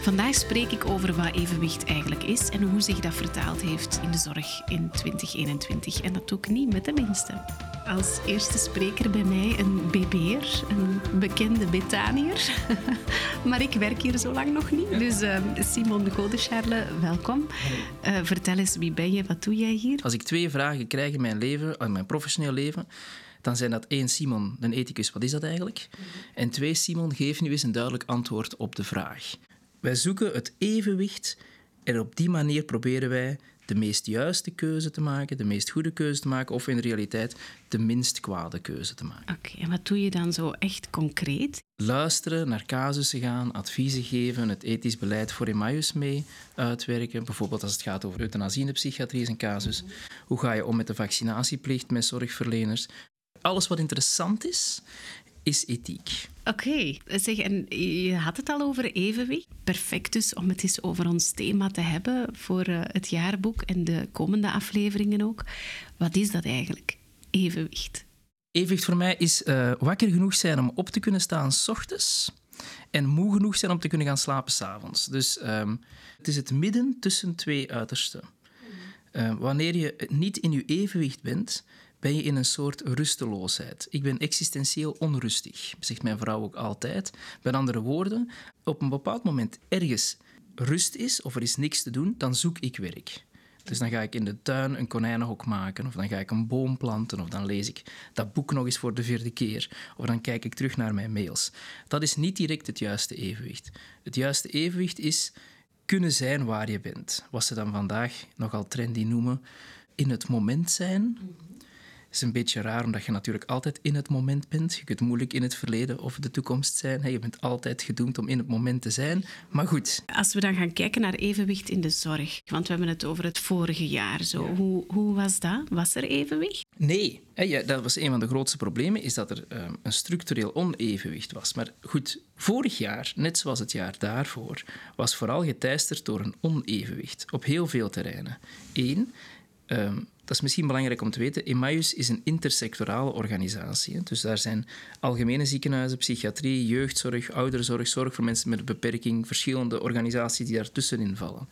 Vandaag spreek ik over wat evenwicht eigenlijk is en hoe zich dat vertaald heeft in de zorg in 2021. En dat doe ik niet met de minste. Als eerste spreker bij mij een BB'er, een bekende Betanier. maar ik werk hier zo lang nog niet. Dus uh, Simon Godecharle, welkom. Uh, vertel eens, wie ben je, wat doe jij hier? Als ik twee vragen krijg in mijn leven, in mijn professioneel leven, dan zijn dat één, Simon, een ethicus, wat is dat eigenlijk? En twee, Simon, geef nu eens een duidelijk antwoord op de vraag. Wij zoeken het evenwicht en op die manier proberen wij de meest juiste keuze te maken, de meest goede keuze te maken, of in realiteit de minst kwade keuze te maken. Oké, en wat doe je dan zo echt concreet? Luisteren, naar casussen gaan, adviezen geven, het ethisch beleid voor Emmaus mee uitwerken. Bijvoorbeeld als het gaat over euthanasie in de psychiatrie is een casus. Hoe ga je om met de vaccinatieplicht met zorgverleners? Alles wat interessant is, is ethiek. Oké, zeg, en je had het al over evenwicht. Perfect dus om het eens over ons thema te hebben voor uh, het jaarboek en de komende afleveringen ook. Wat is dat eigenlijk, evenwicht? Evenwicht voor mij is uh, wakker genoeg zijn om op te kunnen staan s ochtends en moe genoeg zijn om te kunnen gaan slapen s'avonds. Dus um, het is het midden tussen twee uitersten. Uh, wanneer je niet in je evenwicht bent, ben je in een soort rusteloosheid. Ik ben existentieel onrustig, zegt mijn vrouw ook altijd. Met andere woorden, op een bepaald moment ergens rust is of er is niks te doen, dan zoek ik werk. Dus dan ga ik in de tuin een konijnenhok maken, of dan ga ik een boom planten, of dan lees ik dat boek nog eens voor de vierde keer, of dan kijk ik terug naar mijn mails. Dat is niet direct het juiste evenwicht. Het juiste evenwicht is kunnen zijn waar je bent. Wat ze dan vandaag nogal trendy noemen, in het moment zijn is een beetje raar, omdat je natuurlijk altijd in het moment bent. Je kunt moeilijk in het verleden of de toekomst zijn. Je bent altijd gedoemd om in het moment te zijn. Maar goed. Als we dan gaan kijken naar evenwicht in de zorg, want we hebben het over het vorige jaar. Zo. Hoe, hoe was dat? Was er evenwicht? Nee. Ja, dat was een van de grootste problemen, is dat er um, een structureel onevenwicht was. Maar goed, vorig jaar, net zoals het jaar daarvoor, was vooral geteisterd door een onevenwicht op heel veel terreinen. Eén, um, dat is misschien belangrijk om te weten. Emmaus is een intersectorale organisatie. Dus daar zijn algemene ziekenhuizen, psychiatrie, jeugdzorg, ouderenzorg, zorg voor mensen met een beperking, verschillende organisaties die daartussenin vallen.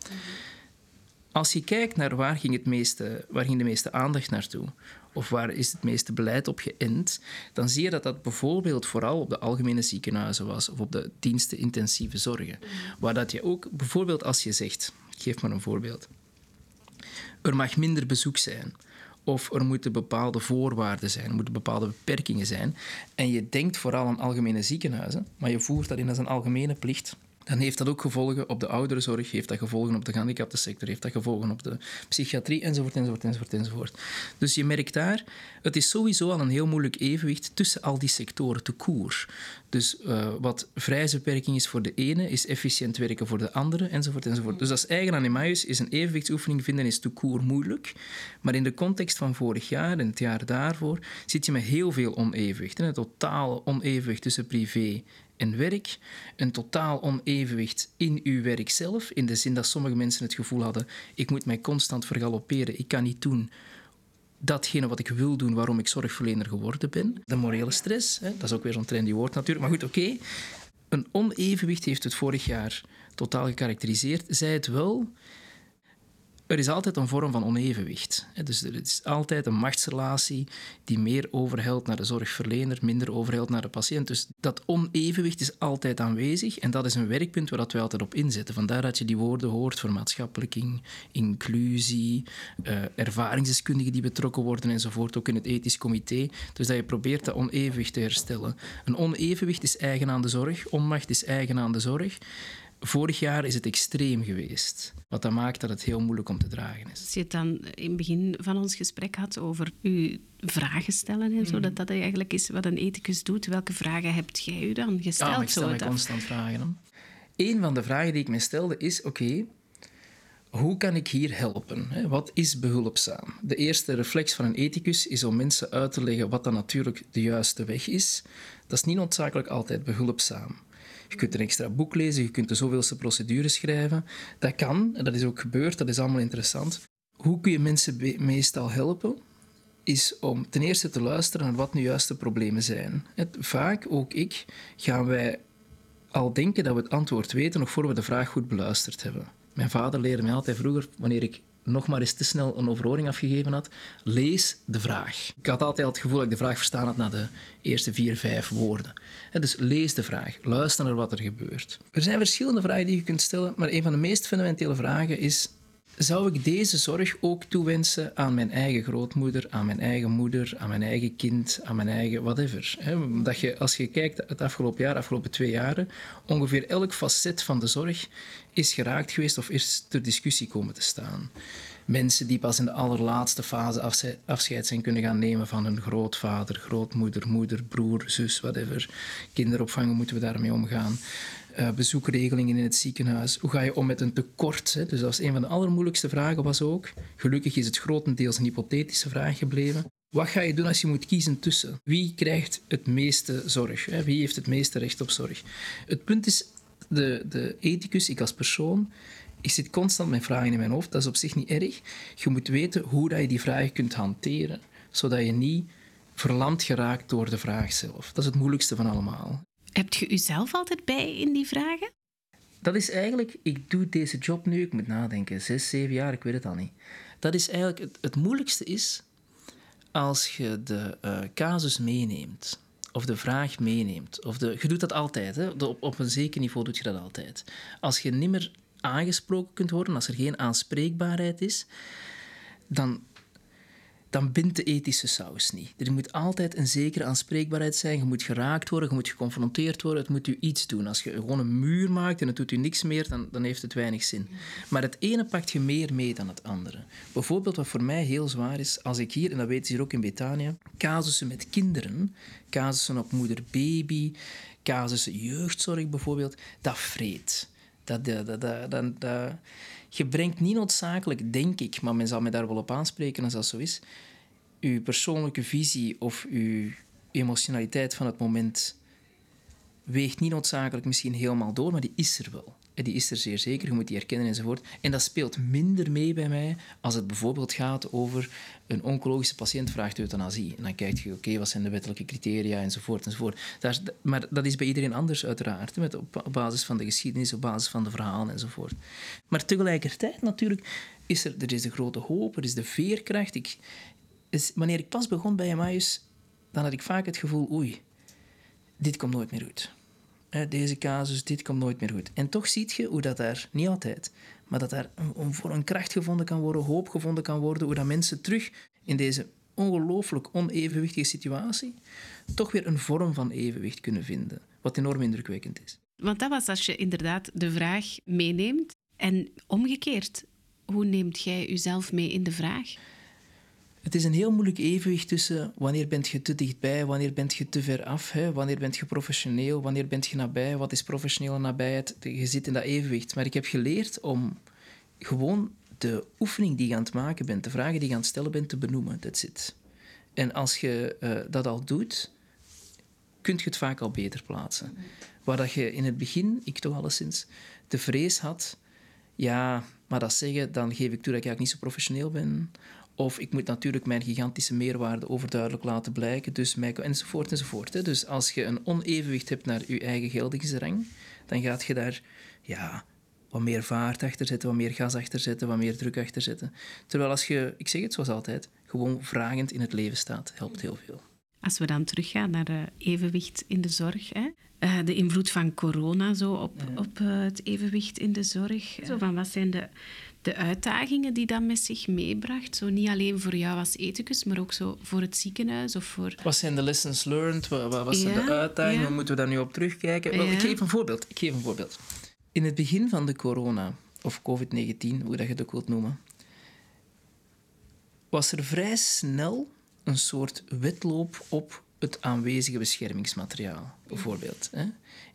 Als je kijkt naar waar ging, het meeste, waar ging de meeste aandacht naartoe, of waar is het meeste beleid op geënt, dan zie je dat dat bijvoorbeeld vooral op de algemene ziekenhuizen was, of op de diensten intensieve zorgen. Waar dat je ook, bijvoorbeeld als je zegt, ik geef maar een voorbeeld, er mag minder bezoek zijn. Of er moeten bepaalde voorwaarden zijn, er moeten bepaalde beperkingen zijn. En je denkt vooral aan algemene ziekenhuizen, maar je voert dat in als een algemene plicht dan heeft dat ook gevolgen op de ouderenzorg, heeft dat gevolgen op de gehandicaptensector, heeft dat gevolgen op de psychiatrie, enzovoort, enzovoort, enzovoort, enzovoort. Dus je merkt daar, het is sowieso al een heel moeilijk evenwicht tussen al die sectoren te koer. Dus uh, wat vrijheidsbeperking is voor de ene, is efficiënt werken voor de andere, enzovoort, enzovoort. Dus als eigen aan Emmaus is een evenwichtsoefening vinden is te koer moeilijk. Maar in de context van vorig jaar en het jaar daarvoor zit je met heel veel onevenwicht. Een totale onevenwicht tussen privé en werk, een totaal onevenwicht in uw werk zelf, in de zin dat sommige mensen het gevoel hadden, ik moet mij constant vergalopperen, ik kan niet doen datgene wat ik wil doen, waarom ik zorgverlener geworden ben. De morele stress, hè, dat is ook weer zo'n trendy woord natuurlijk, maar goed, oké. Een onevenwicht heeft het vorig jaar totaal gekarakteriseerd. Zij het wel er is altijd een vorm van onevenwicht. Dus er is altijd een machtsrelatie die meer overhelt naar de zorgverlener, minder overhelt naar de patiënt. Dus dat onevenwicht is altijd aanwezig en dat is een werkpunt waar we altijd op inzetten. Vandaar dat je die woorden hoort, vermaatschappelijking, inclusie, uh, ervaringsdeskundigen die betrokken worden enzovoort, ook in het ethisch comité. Dus dat je probeert dat onevenwicht te herstellen. Een onevenwicht is eigen aan de zorg, onmacht is eigen aan de zorg. Vorig jaar is het extreem geweest, wat dat maakt dat het heel moeilijk om te dragen is. Als je het dan in het begin van ons gesprek had over uw vragen stellen en zo, mm. dat dat eigenlijk is wat een ethicus doet. Welke vragen hebt jij u dan gesteld? Ja, ik stel me constant vragen. Een van de vragen die ik me stelde is, oké, hoe kan ik hier helpen? Wat is behulpzaam? De eerste reflex van een ethicus is om mensen uit te leggen wat dan natuurlijk de juiste weg is. Dat is niet noodzakelijk altijd behulpzaam. Je kunt een extra boek lezen, je kunt de zoveelste procedure schrijven. Dat kan, en dat is ook gebeurd, dat is allemaal interessant. Hoe kun je mensen meestal helpen? Is om ten eerste te luisteren naar wat nu juist de problemen zijn. Vaak, ook ik, gaan wij al denken dat we het antwoord weten nog voor we de vraag goed beluisterd hebben. Mijn vader leerde mij altijd vroeger, wanneer ik nog maar eens te snel een overhoring afgegeven had, lees de vraag. Ik had altijd het gevoel dat ik de vraag verstaan had na de eerste vier, vijf woorden. Dus lees de vraag, luister naar wat er gebeurt. Er zijn verschillende vragen die je kunt stellen, maar een van de meest fundamentele vragen is zou ik deze zorg ook toewensen aan mijn eigen grootmoeder, aan mijn eigen moeder, aan mijn eigen kind, aan mijn eigen whatever. Dat je, als je kijkt het afgelopen jaar, afgelopen twee jaren, ongeveer elk facet van de zorg is geraakt geweest of is ter discussie komen te staan. Mensen die pas in de allerlaatste fase afscheid zijn kunnen gaan nemen van hun grootvader, grootmoeder, moeder, broer, zus, whatever. Kinderopvang, moeten we daarmee omgaan? uh, bezoekregelingen in het ziekenhuis. Hoe ga je om met een tekort? Hè? Dus dat was een van de allermoeilijkste vragen was ook. Gelukkig is het grotendeels een hypothetische vraag gebleven. Wat ga je doen als je moet kiezen tussen? Wie krijgt het meeste zorg? Hè? Wie heeft het meeste recht op zorg? Het punt is, de, de ethicus, ik als persoon, ik zit constant met vragen in mijn hoofd. Dat is op zich niet erg. Je moet weten hoe dat je die vragen kunt hanteren, zodat je niet verlamd geraakt door de vraag zelf. Dat is het moeilijkste van allemaal. Hebt je uzelf altijd bij in die vragen? Dat is eigenlijk, ik doe deze job nu, ik moet nadenken, zes, zeven jaar, ik weet het al niet. Dat is eigenlijk, het, het moeilijkste is als je de uh, casus meeneemt, of de vraag meeneemt, of de, je doet dat altijd, hè? op, op een zeker niveau doe je dat altijd. Als je niet meer aangesproken kunt worden, als er geen aanspreekbaarheid is, dan dan bindt de ethische saus niet. Er moet altijd een zekere aanspreekbaarheid zijn. Je moet geraakt worden, je moet geconfronteerd worden, het moet u iets doen. Als je gewoon een muur maakt en het doet u niks meer, dan, dan heeft het weinig zin. Maar het ene pakt je meer mee dan het andere. Bijvoorbeeld wat voor mij heel zwaar is, als ik hier, en dat weten ze hier ook in Betania, casussen met kinderen, casussen op moeder-baby, casussen jeugdzorg bijvoorbeeld, dat vreet. Dat, dat, dat, je brengt niet noodzakelijk, denk ik, maar men zal me daar wel op aanspreken als dat zo is, uw persoonlijke visie of uw emotionaliteit van het moment weegt niet noodzakelijk misschien helemaal door, maar die is er wel. Die is er zeer zeker, je moet die herkennen enzovoort. En dat speelt minder mee bij mij als het bijvoorbeeld gaat over een oncologische patiënt vraagt euthanasie. En dan kijk je, oké, wat zijn de wettelijke criteria enzovoort enzovoort. Maar dat is bij iedereen anders uiteraard, met op, basis van de geschiedenis, op basis van de verhalen enzovoort. Maar tegelijkertijd natuurlijk is er, er is de grote hoop, er is de veerkracht. Ik, is, wanneer ik pas begon bij Emmaus, dan had ik vaak het gevoel, oei, dit komt nooit meer goed deze casus, dit komt nooit meer goed. En toch zie je hoe dat daar, niet altijd, maar dat daar een, voor een kracht gevonden kan worden, hoop gevonden kan worden, hoe dat mensen terug in deze ongelooflijk onevenwichtige situatie toch weer een vorm van evenwicht kunnen vinden, wat enorm indrukwekkend is. Want dat was als je inderdaad de vraag meeneemt en omgekeerd, hoe neemt jij jezelf mee in de vraag? Het is een heel moeilijk evenwicht tussen wanneer bent je te dichtbij, wanneer bent je te ver af, hè? wanneer bent je professioneel, wanneer bent je nabij, wat is professionele nabijheid. Je zit in dat evenwicht. Maar ik heb geleerd om gewoon de oefening die je aan het maken bent, de vragen die je aan het stellen bent, te benoemen. That's it. En als je uh, dat al doet, kun je het vaak al beter plaatsen. Waar dat je in het begin, ik toch alleszins, de vrees had... Ja, maar dat zeggen, dan geef ik toe dat ik eigenlijk niet zo professioneel ben. Of ik moet natuurlijk mijn gigantische meerwaarde overduidelijk laten blijken, dus mij, enzovoort enzovoort. Dus als je een onevenwicht hebt naar je eigen geldigheidsrang, dan gaat je daar ja, wat meer vaart achter zetten, wat meer gas achter zetten, wat meer druk achter zetten. Terwijl als je, ik zeg het zoals altijd, gewoon vragend in het leven staat, helpt heel veel. Als we dan teruggaan naar de evenwicht in de zorg, hè? Uh, de invloed van corona zo op, op uh, het evenwicht in de zorg. Zo van, wat zijn de de uitdagingen die dat met zich meebracht. Zo niet alleen voor jou als ethicus, maar ook zo voor het ziekenhuis of voor... Wat zijn de lessons learned? Wat, wat zijn de uitdagingen? Ja. Moeten we daar nu op terugkijken? Wel, ik geef een voorbeeld. Ik geef een voorbeeld. In het begin van de corona, of COVID-19, hoe dat je het ook wilt noemen, was er vrij snel een soort wetloop op het aanwezige beschermingsmateriaal, bijvoorbeeld.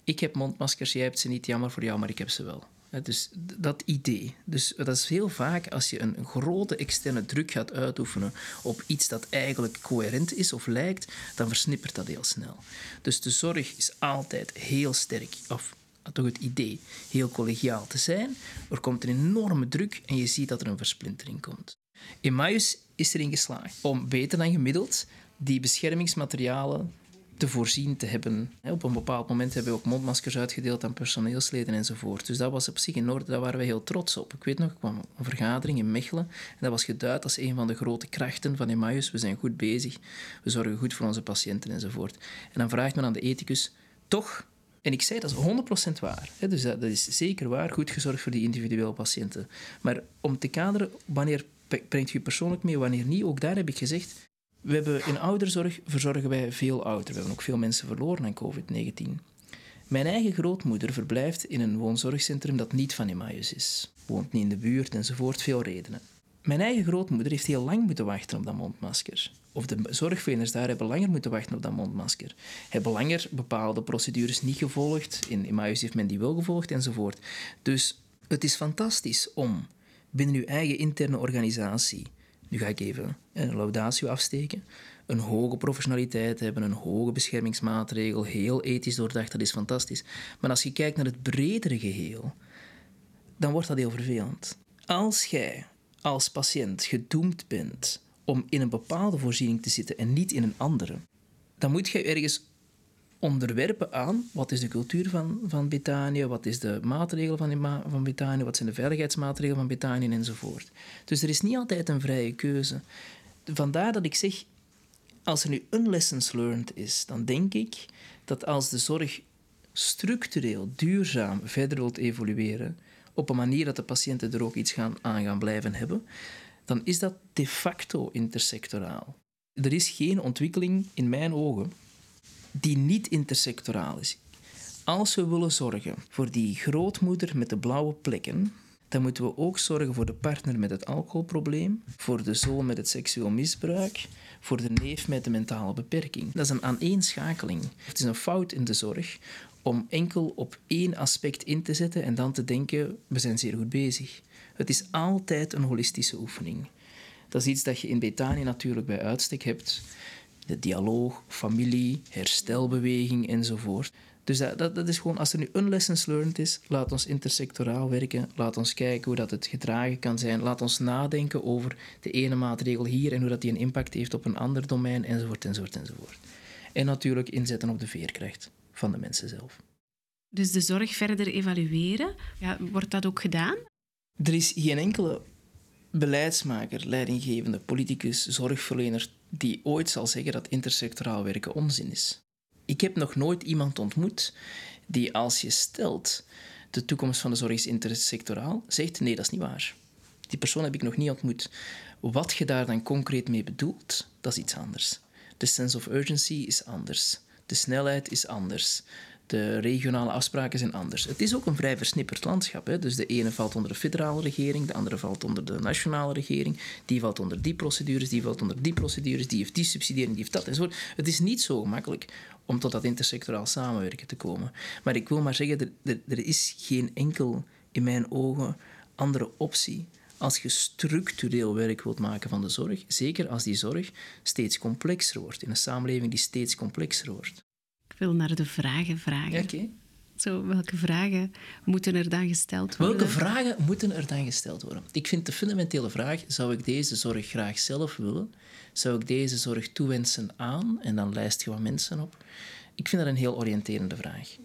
Ik heb mondmaskers, jij hebt ze niet, jammer voor jou, maar ik heb ze wel. Dus dat idee. Dus dat is heel vaak als je een grote externe druk gaat uitoefenen op iets dat eigenlijk coherent is of lijkt, dan versnippert dat heel snel. Dus de zorg is altijd heel sterk, of toch het idee, heel collegiaal te zijn. Er komt een enorme druk en je ziet dat er een versplintering komt. Emmaus is erin geslaagd om beter dan gemiddeld die beschermingsmaterialen te voorzien te hebben. Op een bepaald moment hebben we ook mondmaskers uitgedeeld aan personeelsleden enzovoort. Dus dat was op zich in orde, daar waren wij heel trots op. Ik weet nog, ik kwam een vergadering in Mechelen en dat was geduid als een van de grote krachten van Emmaus. We zijn goed bezig, we zorgen goed voor onze patiënten enzovoort. En dan vraagt men aan de ethicus, toch en ik zei, dat is 100% waar. Dus dat, is zeker waar, goed gezorgd voor die individuele patiënten. Maar om te kaderen, wanneer brengt u persoonlijk mee, wanneer niet, ook daar heb ik gezegd, we hebben in ouderzorg verzorgen wij veel ouderen. We hebben ook veel mensen verloren aan COVID-19. Mijn eigen grootmoeder verblijft in een woonzorgcentrum dat niet van Emmaus is. Woont niet in de buurt enzovoort, veel redenen. Mijn eigen grootmoeder heeft heel lang moeten wachten op dat mondmasker. Of de zorgverleners daar hebben langer moeten wachten op dat mondmasker. Hebben langer bepaalde procedures niet gevolgd. In Emmaus heeft men die wel gevolgd enzovoort. Dus het is fantastisch om binnen uw eigen interne organisatie nu ga ik even een laudatio afsteken. Een hoge professionaliteit hebben, een hoge beschermingsmaatregel, heel ethisch doordacht, dat is fantastisch. Maar als je kijkt naar het bredere geheel, dan wordt dat heel vervelend. Als jij als patiënt gedoemd bent om in een bepaalde voorziening te zitten en niet in een andere, dan moet je ergens onderwerpen aan wat is de cultuur van, van Betanië, wat is de maatregel van, van Betanië, wat zijn de veiligheidsmaatregelen van Betanië enzovoort. Dus er is niet altijd een vrije keuze. Vandaar dat ik zeg, als er nu een lessons learned is, dan denk ik dat als de zorg structureel, duurzaam verder wilt evolueren, op een manier dat de patiënten er ook iets gaan, aan gaan blijven hebben, dan is dat de facto intersectoraal. Er is geen ontwikkeling, in mijn ogen, die niet intersectoraal is. Als we willen zorgen voor die grootmoeder met de blauwe plekken, dan moeten we ook zorgen voor de partner met het alcoholprobleem, voor de zoon met het seksueel misbruik, voor de neef met de mentale beperking. Dat is een aaneenschakeling. Het is een fout in de zorg om enkel op één aspect in te zetten en dan te denken, we zijn zeer goed bezig. Het is altijd een holistische oefening. Dat is iets dat je in Betanië natuurlijk bij uitstek hebt de dialoog, familie, herstelbeweging enzovoort. Dus dat, dat, dat, is gewoon, als er nu een lessons learned is, laat ons intersectoraal werken. Laat ons kijken hoe dat het gedragen kan zijn. Laat ons nadenken over de ene maatregel hier en hoe dat die een impact heeft op een ander domein, enzovoort, enzovoort, enzovoort. En natuurlijk inzetten op de veerkracht van de mensen zelf. Dus de zorg verder evalueren, ja, wordt dat ook gedaan? Er is geen enkele beleidsmaker, leidinggevende, politicus, zorgverlener die ooit zal zeggen dat intersectoraal werken onzin is. Ik heb nog nooit iemand ontmoet die als je stelt de toekomst van de zorg is intersectoraal, zegt nee, dat is niet waar. Die persoon heb ik nog niet ontmoet. Wat je daar dan concreet mee bedoelt, dat is iets anders. De sense of urgency is anders. De snelheid is anders. De regionale afspraken zijn anders. Het is ook een vrij versnipperd landschap. Hè? Dus de ene valt onder de federale regering, de andere valt onder de nationale regering, die valt onder die procedures, die valt onder die procedures, die heeft die subsidiëring, die heeft dat enzovoort. Het is niet zo gemakkelijk om tot dat intersectoraal samenwerken te komen. Maar ik wil maar zeggen, er, er, er is geen enkel, in mijn ogen, andere optie als je structureel werk wilt maken van de zorg, zeker als die zorg steeds complexer wordt, in een samenleving die steeds complexer wordt. Ik wil naar de vragen vragen. Oké. Zo, welke vragen moeten er dan gesteld worden? Welke vragen moeten er dan gesteld worden? Ik vind de fundamentele vraag: zou ik deze zorg graag zelf willen? Zou ik deze zorg toewensen aan? En dan lijst je wat mensen op. Ik vind dat een heel oriënterende vraag.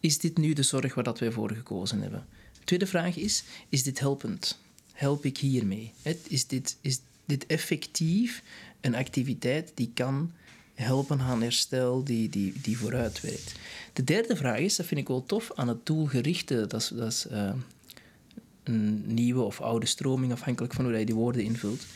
Is dit nu de zorg waar dat wij voor gekozen hebben? De tweede vraag is: is dit helpend? Help ik hiermee? Is dit, is dit effectief een activiteit die kan helpen aan herstel die, die, die vooruit werkt. De derde vraag is, dat vind ik wel tof, aan het doelgerichte. Dat is, dat is uh, een nieuwe of oude stroming, afhankelijk van hoe je die woorden invult.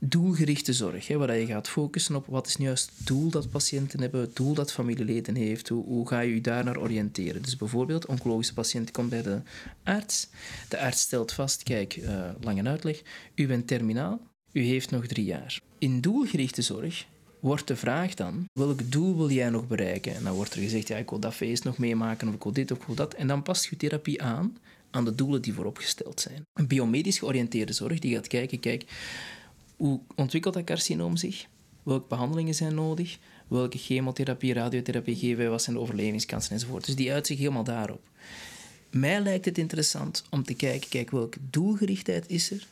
Doelgerichte zorg, hè, waar je gaat focussen op wat is nu juist het doel dat patiënten hebben, het doel dat familieleden heeft, hoe, hoe ga je je daar naar oriënteren. Dus bijvoorbeeld, oncologische patiënt komt bij de arts, de arts stelt vast, kijk, uh, lange uitleg, u bent terminaal, u heeft nog drie jaar. In doelgerichte zorg wordt de vraag dan, welk doel wil jij nog bereiken? En dan wordt er gezegd, ja, ik wil dat feest nog meemaken, of ik wil dit, of wil dat. En dan past je therapie aan aan de doelen die vooropgesteld zijn. Een biomedisch georiënteerde zorg die gaat kijken, kijk, hoe ontwikkelt dat carcinoom zich? Welke behandelingen zijn nodig? Welke chemotherapie, radiotherapie geven wij? Wat zijn de overlevingskansen enzovoort? Dus die uitzicht helemaal daarop. Mij lijkt het interessant om te kijken, kijk, welke doelgerichtheid is er?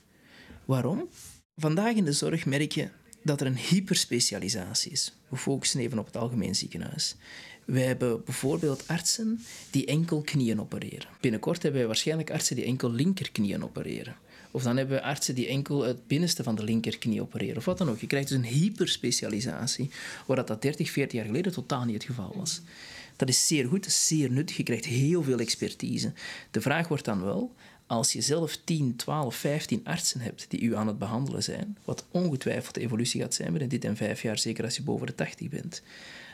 Waarom? Vandaag in de zorg merk je dat er een hyperspecialisatie is. We focussen even op het algemeen ziekenhuis. We hebben bijvoorbeeld artsen die enkel knieën opereren. Binnenkort hebben wij waarschijnlijk artsen die enkel linkerknieën opereren. Of dan hebben we artsen die enkel het binnenste van de linkerknie opereren. Of wat dan ook. Je krijgt dus een hyperspecialisatie, waar dat, dat 30, 40 jaar geleden totaal niet het geval was. Dat is zeer goed, zeer nuttig. Je krijgt heel veel expertise. De vraag wordt dan wel, als je zelf 10, 12, 15 artsen hebt die u aan het behandelen zijn, wat ongetwijfeld de evolutie gaat zijn binnen dit en vijf jaar, zeker als je boven de 80 bent,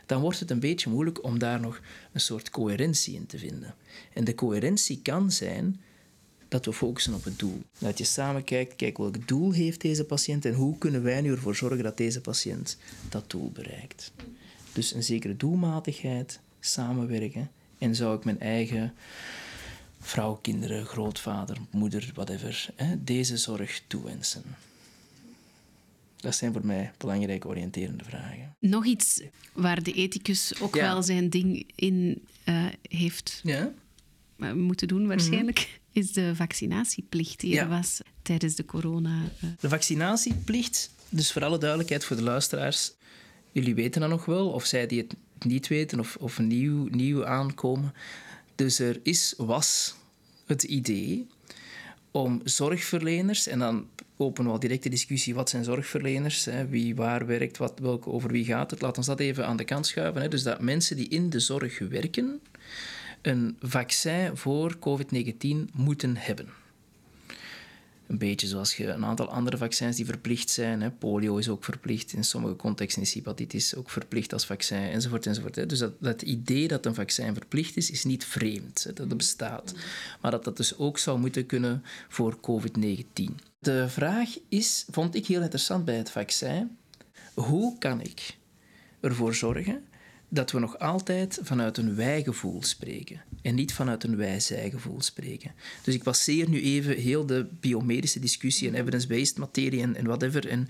dan wordt het een beetje moeilijk om daar nog een soort coherentie in te vinden. En de coherentie kan zijn dat we focussen op het doel. Dat je samen kijkt, kijk welk doel heeft deze patiënt en hoe kunnen wij nu ervoor zorgen dat deze patiënt dat doel bereikt. Dus een zekere doelmatigheid, samenwerken en zou ik mijn eigen vrouw, kinderen, grootvader, moeder, whatever, hè, deze zorg toewensen. Dat zijn voor mij belangrijke oriënterende vragen. Nog iets waar de ethicus ook wel zijn ding in uh, heeft ja? Eh, moeten doen, waarschijnlijk, mhm. is de vaccinatieplicht die er was tijdens de corona. Uh. De vaccinatieplicht, dus voor alle duidelijkheid voor de luisteraars, jullie weten dat nog wel, of zij die het niet weten of, of nieuw, nieuw aankomen. Dus er is, was het idee om zorgverleners, en dan openen we al direct de discussie wat zijn zorgverleners, hè, wie waar werkt, wat, welke, over wie gaat het. Laat ons dat even aan de kant schuiven. Hè. Dus dat mensen die in de zorg werken een vaccin voor COVID-19 moeten hebben. Een beetje zoals je een aantal andere vaccins die verplicht zijn. Hè. Polio is ook verplicht. In sommige contexten is hepatitis ook verplicht als vaccin, enzovoort. enzovoort hè. Dus dat, dat idee dat een vaccin verplicht is, is niet vreemd. Hè, dat bestaat. Maar dat dat dus ook zou moeten kunnen voor COVID-19. De vraag is, vond ik heel interessant bij het vaccin, hoe kan ik ervoor zorgen dat we nog altijd vanuit een wijgevoel spreken en niet vanuit een wij-zij-gevoel spreken. Dus ik passeer nu even heel de biomedische discussie en evidence-based materie en, whatever en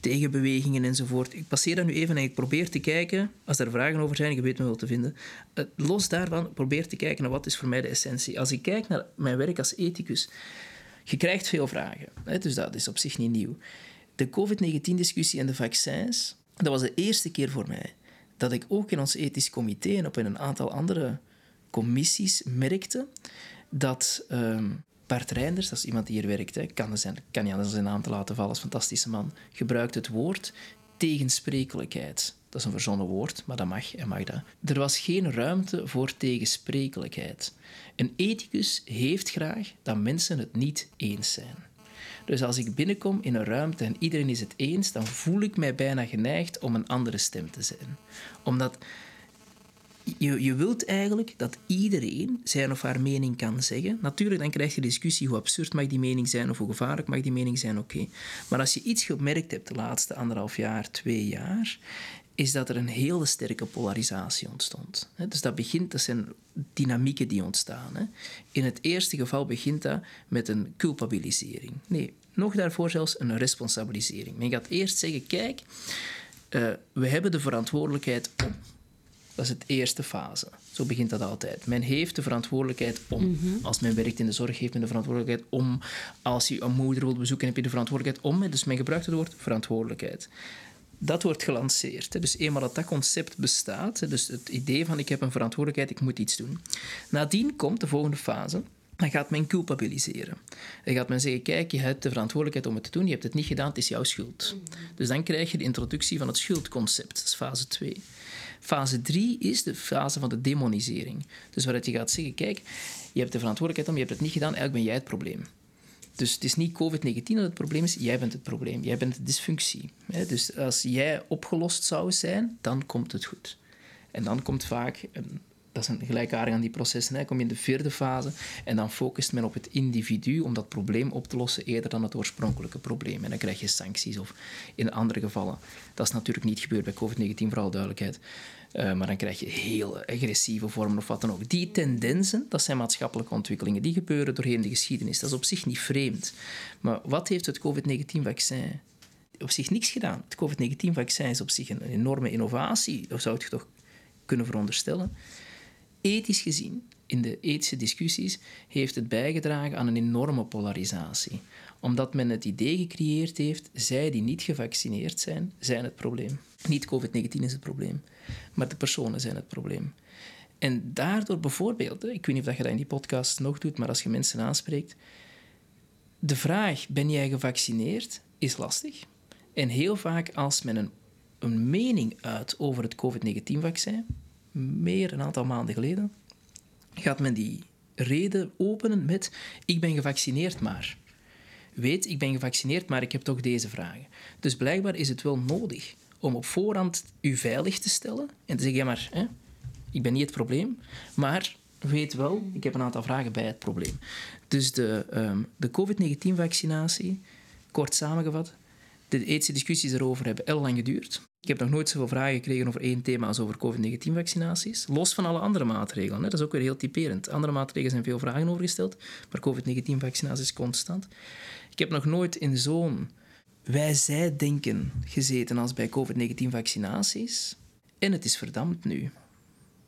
tegenbewegingen enzovoort. Ik passeer dat nu even en ik probeer te kijken, als er vragen over zijn, je weet me wel te vinden, eh, los daarvan probeer te kijken naar wat is voor mij de essentie. Als ik kijk naar mijn werk als ethicus, je krijgt veel vragen, hè, dus dat is op zich niet nieuw. De COVID-19-discussie en de vaccins, dat was de eerste keer voor mij dat ik ook in ons ethisch comité en op een aantal andere commissies merkte dat um, Bart Reinders, dat is iemand die hier werkt, hè, kan, zijn, kan niet anders zijn naam te laten vallen als fantastische man, gebruikt het woord tegensprekelijkheid. Dat is een verzonnen woord, maar dat mag en mag dat. Er was geen ruimte voor tegensprekelijkheid. Een ethicus heeft graag dat mensen het niet eens zijn. Dus als ik binnenkom in een ruimte en iedereen is het eens, dan voel ik mij bijna geneigd om een andere stem te zijn. Omdat je, je wilt eigenlijk dat iedereen zijn of haar mening kan zeggen. Natuurlijk, dan krijg je discussie hoe absurd mag die mening zijn of hoe gevaarlijk mag die mening zijn, oké. Maar als je iets gemerkt hebt de laatste anderhalf jaar, twee jaar, is dat er een hele sterke polarisatie ontstond. Dus dat begint, dat zijn dynamieken die ontstaan. In het eerste geval begint dat met een culpabilisering. Nee, nog daarvoor zelfs een responsabilisering. Men gaat eerst zeggen, kijk, uh, we hebben de verantwoordelijkheid om. Dat is het eerste fase. Zo begint dat altijd. Men heeft de verantwoordelijkheid om. Mhm. Als men werkt in de zorg, heeft men de verantwoordelijkheid om. Als je een moeder wilt bezoeken, heb je de verantwoordelijkheid om. Dus men gebruikt het woord verantwoordelijkheid. Dat wordt gelanceerd. Dus eenmaal dat dat concept bestaat, dus het idee van ik heb een verantwoordelijkheid, ik moet iets doen. Nadien komt de volgende fase. Dan gaat men culpabiliseren. Dan gaat men zeggen, kijk, je hebt de verantwoordelijkheid om het te doen, je hebt het niet gedaan, het is jouw schuld. Dus dan krijg je de introductie van het schuldconcept. Dat is fase 2. Fase 3 is de fase van de demonisering. Dus waaruit je gaat zeggen, kijk, je hebt de verantwoordelijkheid om, je hebt het niet gedaan, eigenlijk ben jij het probleem. Dus het is niet COVID-19 dat het probleem is, jij bent het probleem. Jij bent de dysfunctie. Dus als jij opgelost zou zijn, dan komt het goed. En dan komt vaak, dat een gelijkaardig aan die processen, hè, kom je in de vierde fase en dan focust men op het individu om dat probleem op te lossen eerder dan het oorspronkelijke probleem. En dan krijg je sancties of in andere gevallen. Dat is natuurlijk niet gebeurd bij COVID-19, vooral duidelijkheid. Uh, maar dan krijg je heel agressieve vormen of wat dan ook. Die tendensen, dat zijn maatschappelijke ontwikkelingen, die gebeuren doorheen de geschiedenis. Dat is op zich niet vreemd. Maar wat heeft het COVID-19-vaccin op zich niks gedaan? Het COVID-19-vaccin is op zich een enorme innovatie, zou het toch kunnen veronderstellen. Ethisch gezien, in de ethische discussies, heeft het bijgedragen aan een enorme polarisatie Omdat men het idee gecreëerd heeft, zij die niet gevaccineerd zijn, zijn het probleem. Niet COVID-19 is het probleem, maar de personen zijn het probleem. En daardoor bijvoorbeeld, ik weet niet of je dat in die podcast nog doet, maar als je mensen aanspreekt, de vraag, ben jij gevaccineerd, is lastig. En heel vaak als men een, een mening uit over het COVID-19-vaccin, meer een aantal maanden geleden, gaat men die reden openen met ik ben gevaccineerd maar. Weet, ik ben gevaccineerd, maar ik heb toch deze vragen. Dus blijkbaar is het wel nodig om op voorhand u veilig te stellen en te zeggen, maar, hè, ik ben niet het probleem, maar weet wel, ik heb een aantal vragen bij het probleem. Dus de, um, de COVID-19-vaccinatie, kort samengevat, de ethische discussies erover hebben heel lang geduurd. Ik heb nog nooit zoveel vragen gekregen over één thema als over COVID-19-vaccinaties. Los van alle andere maatregelen. Hè. Dat is ook weer heel typerend. Andere maatregelen zijn veel vragen over gesteld, maar COVID-19-vaccinaties constant. Ik heb nog nooit in zo'n wij-zij-denken gezeten als bij COVID-19-vaccinaties. En het is verdampt nu.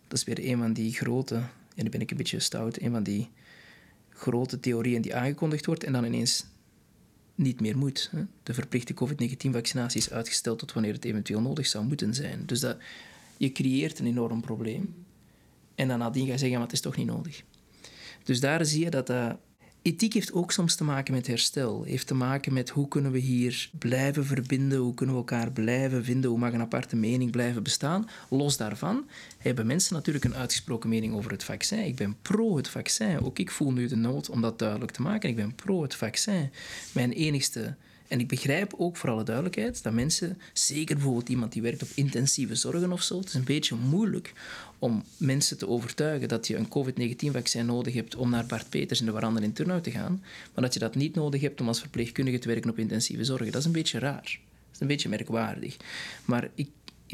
Dat is weer een van die grote, en nu ben ik een beetje stout, een van die grote theorieën die aangekondigd wordt en dan ineens niet meer moet. De verplichte COVID-19-vaccinatie is uitgesteld tot wanneer het eventueel nodig zou moeten zijn. Dus dat, je creëert een enorm probleem. En dan nadien ga je zeggen, maar het is toch niet nodig. Dus daar zie je dat dat Ethiek heeft ook soms te maken met herstel. Heeft te maken met hoe kunnen we hier blijven verbinden, hoe kunnen we elkaar blijven vinden, hoe mag een aparte mening blijven bestaan. Los daarvan hebben mensen natuurlijk een uitgesproken mening over het vaccin. Ik ben pro het vaccin. Ook ik voel nu de nood om dat duidelijk te maken. Ik ben pro het vaccin. Mijn enigste en ik begrijp ook voor alle duidelijkheid dat mensen, zeker bijvoorbeeld iemand die werkt op intensieve zorgen of zo, het is een beetje moeilijk om mensen te overtuigen dat je een COVID-19-vaccin nodig hebt om naar Bart Peters in de Warander in Turnhout te gaan, maar dat je dat niet nodig hebt om als verpleegkundige te werken op intensieve zorgen. Dat is een beetje raar. Dat is een beetje merkwaardig. Maar ik,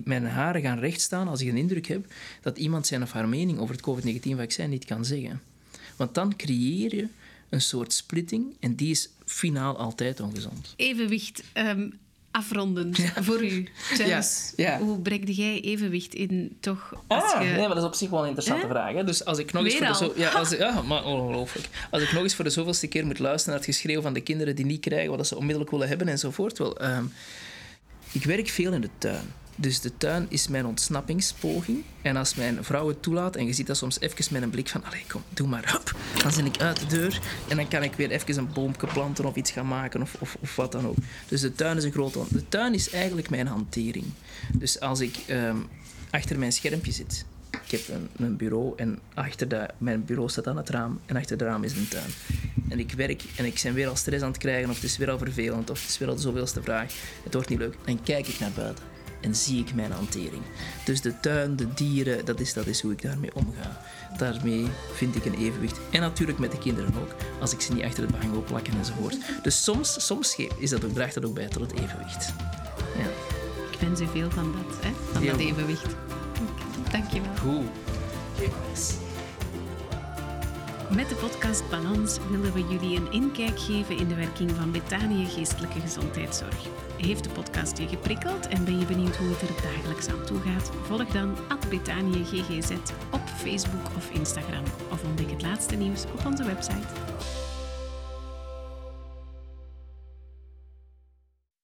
mijn haren gaan recht staan als ik een indruk heb dat iemand zijn of haar mening over het COVID-19-vaccin niet kan zeggen. Want dan creëer je een soort splitting en die is finaal altijd ongezond. Evenwicht um, afrondend voor u thuis. Ja. Hoe breng jij evenwicht in toch? Als ah, je... nee, maar dat is op zich wel een interessante vraag. Hè? Dus als ik nog eens voor de zo... ja, als, ja, maar ongelooflijk. Als ik nog eens voor de zoveelste keer moet luisteren naar het geschreeuw van de kinderen die niet krijgen wat ze onmiddellijk willen hebben enzovoort, wel, um, ik werk veel in de tuin. Dus de tuin is mijn ontsnappingspoging. En als mijn vrouw het toelaat, en je ziet dat soms even met een blik van, allee, kom, doe maar, hop, dan zit ik uit de deur en dan kan ik weer even een boomje planten of iets gaan maken of, of, of wat dan ook. Dus de tuin is een grote... De tuin is eigenlijk mijn hantering. Dus als ik um, achter mijn schermpje zit, ik heb een, bureau en achter mijn bureau staat aan het raam en achter het raam is een tuin. En ik werk en ik ben weer al stress aan het krijgen of het is weer al vervelend of het is weer al de zoveelste vraag. Het wordt niet leuk. Dan kijk ik naar buiten en zie ik mijn hantering. Dus de tuin, de dieren, dat is, dat is hoe ik daarmee omga. Daarmee vind ik een evenwicht. En natuurlijk met de kinderen ook, als ik ze niet achter het behang wil plakken enzovoort. Dus soms, soms is dat ook, draagt dat ook bij tot het evenwicht. Ja. Ik wens u veel van dat, hè? van dat evenwicht. Dankjewel. Goed. Met de podcast Balans willen we jullie een inkijk geven in de werking van Betanië Geestelijke Gezondheidszorg. Heeft de podcast je geprikkeld en ben je benieuwd hoe het er dagelijks aan toe gaat? Volg dan Betanië GGZ op Facebook of Instagram of ontdek het laatste nieuws op onze website.